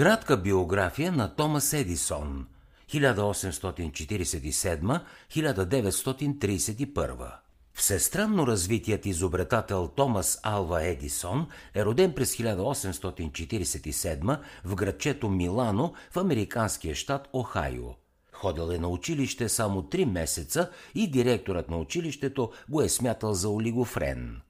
Кратка биография на Томас Едисон 1847-1931 Всестранно развитият изобретател Томас Алва Едисон е роден през 1847 в градчето Милано в американския щат Охайо. Ходил е на училище само 3 месеца и директорът на училището го е смятал за олигофрен.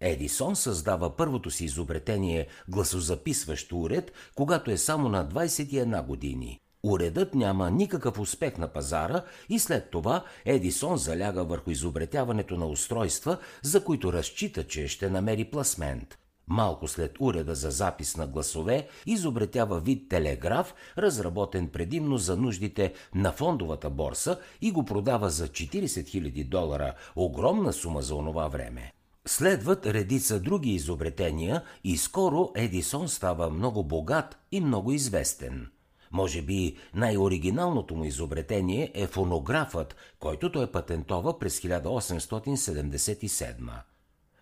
Едисон създава първото си изобретение гласозаписващ уред, когато е само на 21 години. Уредът няма никакъв успех на пазара и след това Едисон заляга върху изобретяването на устройства, за които разчита, че ще намери пласмент. Малко след уреда за запис на гласове изобретява вид телеграф, разработен предимно за нуждите на фондовата борса и го продава за 40 000 долара, огромна сума за онова време. Следват редица други изобретения и скоро Едисон става много богат и много известен. Може би най-оригиналното му изобретение е фонографът, който той патентова през 1877.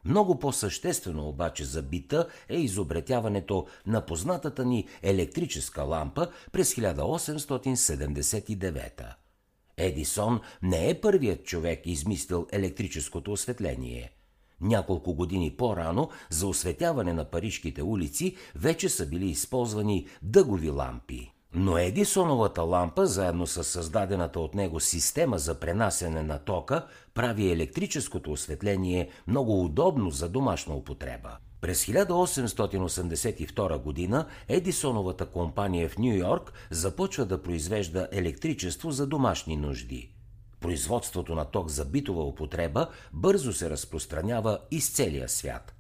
Много по-съществено обаче за бита е изобретяването на познатата ни електрическа лампа през 1879. Едисон не е първият човек измислил електрическото осветление – няколко години по-рано за осветяване на парижките улици вече са били използвани дъгови лампи. Но Едисоновата лампа, заедно с създадената от него система за пренасене на тока, прави електрическото осветление много удобно за домашна употреба. През 1882 г. Едисоновата компания в Нью Йорк започва да произвежда електричество за домашни нужди. Производството на ток за битова употреба бързо се разпространява из целия свят.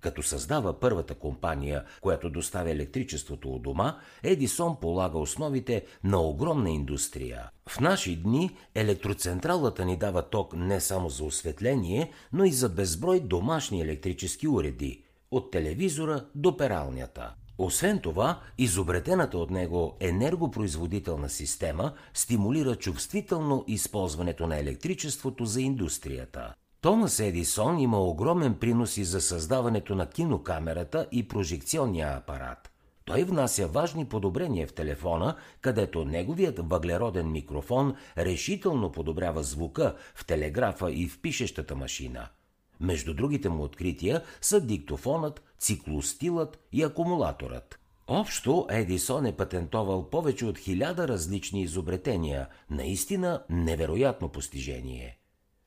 Като създава първата компания, която доставя електричеството от дома, Едисон полага основите на огромна индустрия. В наши дни електроцентралата ни дава ток не само за осветление, но и за безброй домашни електрически уреди – от телевизора до пералнята. Освен това, изобретената от него енергопроизводителна система стимулира чувствително използването на електричеството за индустрията. Томас Едисон има огромен принос и за създаването на кинокамерата и прожекционния апарат. Той внася важни подобрения в телефона, където неговият въглероден микрофон решително подобрява звука в телеграфа и в пишещата машина – между другите му открития са диктофонът, циклостилът и акумулаторът. Общо Едисон е патентовал повече от хиляда различни изобретения, наистина невероятно постижение.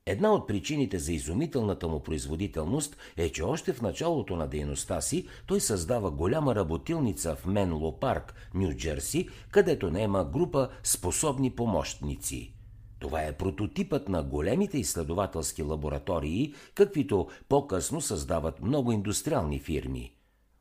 Една от причините за изумителната му производителност е, че още в началото на дейността си той създава голяма работилница в Менло парк, Нью Джерси, където нема група способни помощници. Това е прототипът на големите изследователски лаборатории, каквито по-късно създават много индустриални фирми.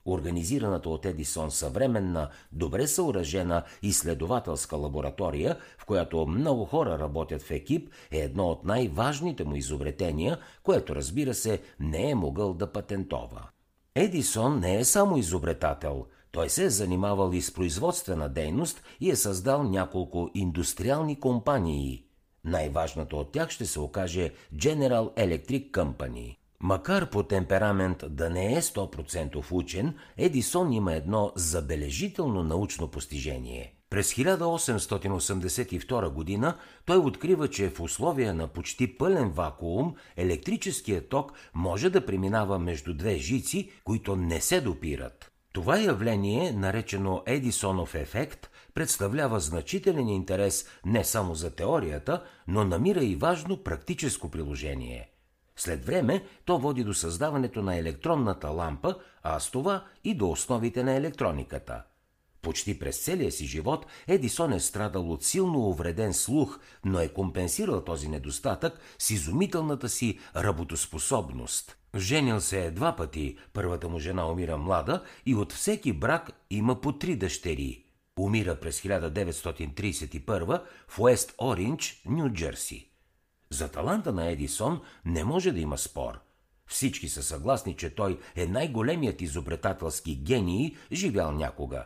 Организираната от Едисон съвременна, добре съоръжена изследователска лаборатория, в която много хора работят в екип, е едно от най-важните му изобретения, което разбира се не е могъл да патентова. Едисон не е само изобретател – той се е занимавал и с производствена дейност и е създал няколко индустриални компании. Най-важната от тях ще се окаже General Electric Company. Макар по темперамент да не е 100% учен, Едисон има едно забележително научно постижение. През 1882 година той открива, че в условия на почти пълен вакуум електрическият ток може да преминава между две жици, които не се допират. Това явление, наречено Едисонов ефект, представлява значителен интерес не само за теорията, но намира и важно практическо приложение. След време то води до създаването на електронната лампа, а с това и до основите на електрониката. Почти през целия си живот Едисон е страдал от силно увреден слух, но е компенсирал този недостатък с изумителната си работоспособност. Женил се е два пъти, първата му жена умира млада и от всеки брак има по три дъщери – Умира през 1931 в Уест Оринч, Нью Джерси. За таланта на Едисон не може да има спор. Всички са съгласни, че той е най-големият изобретателски гений, живял някога.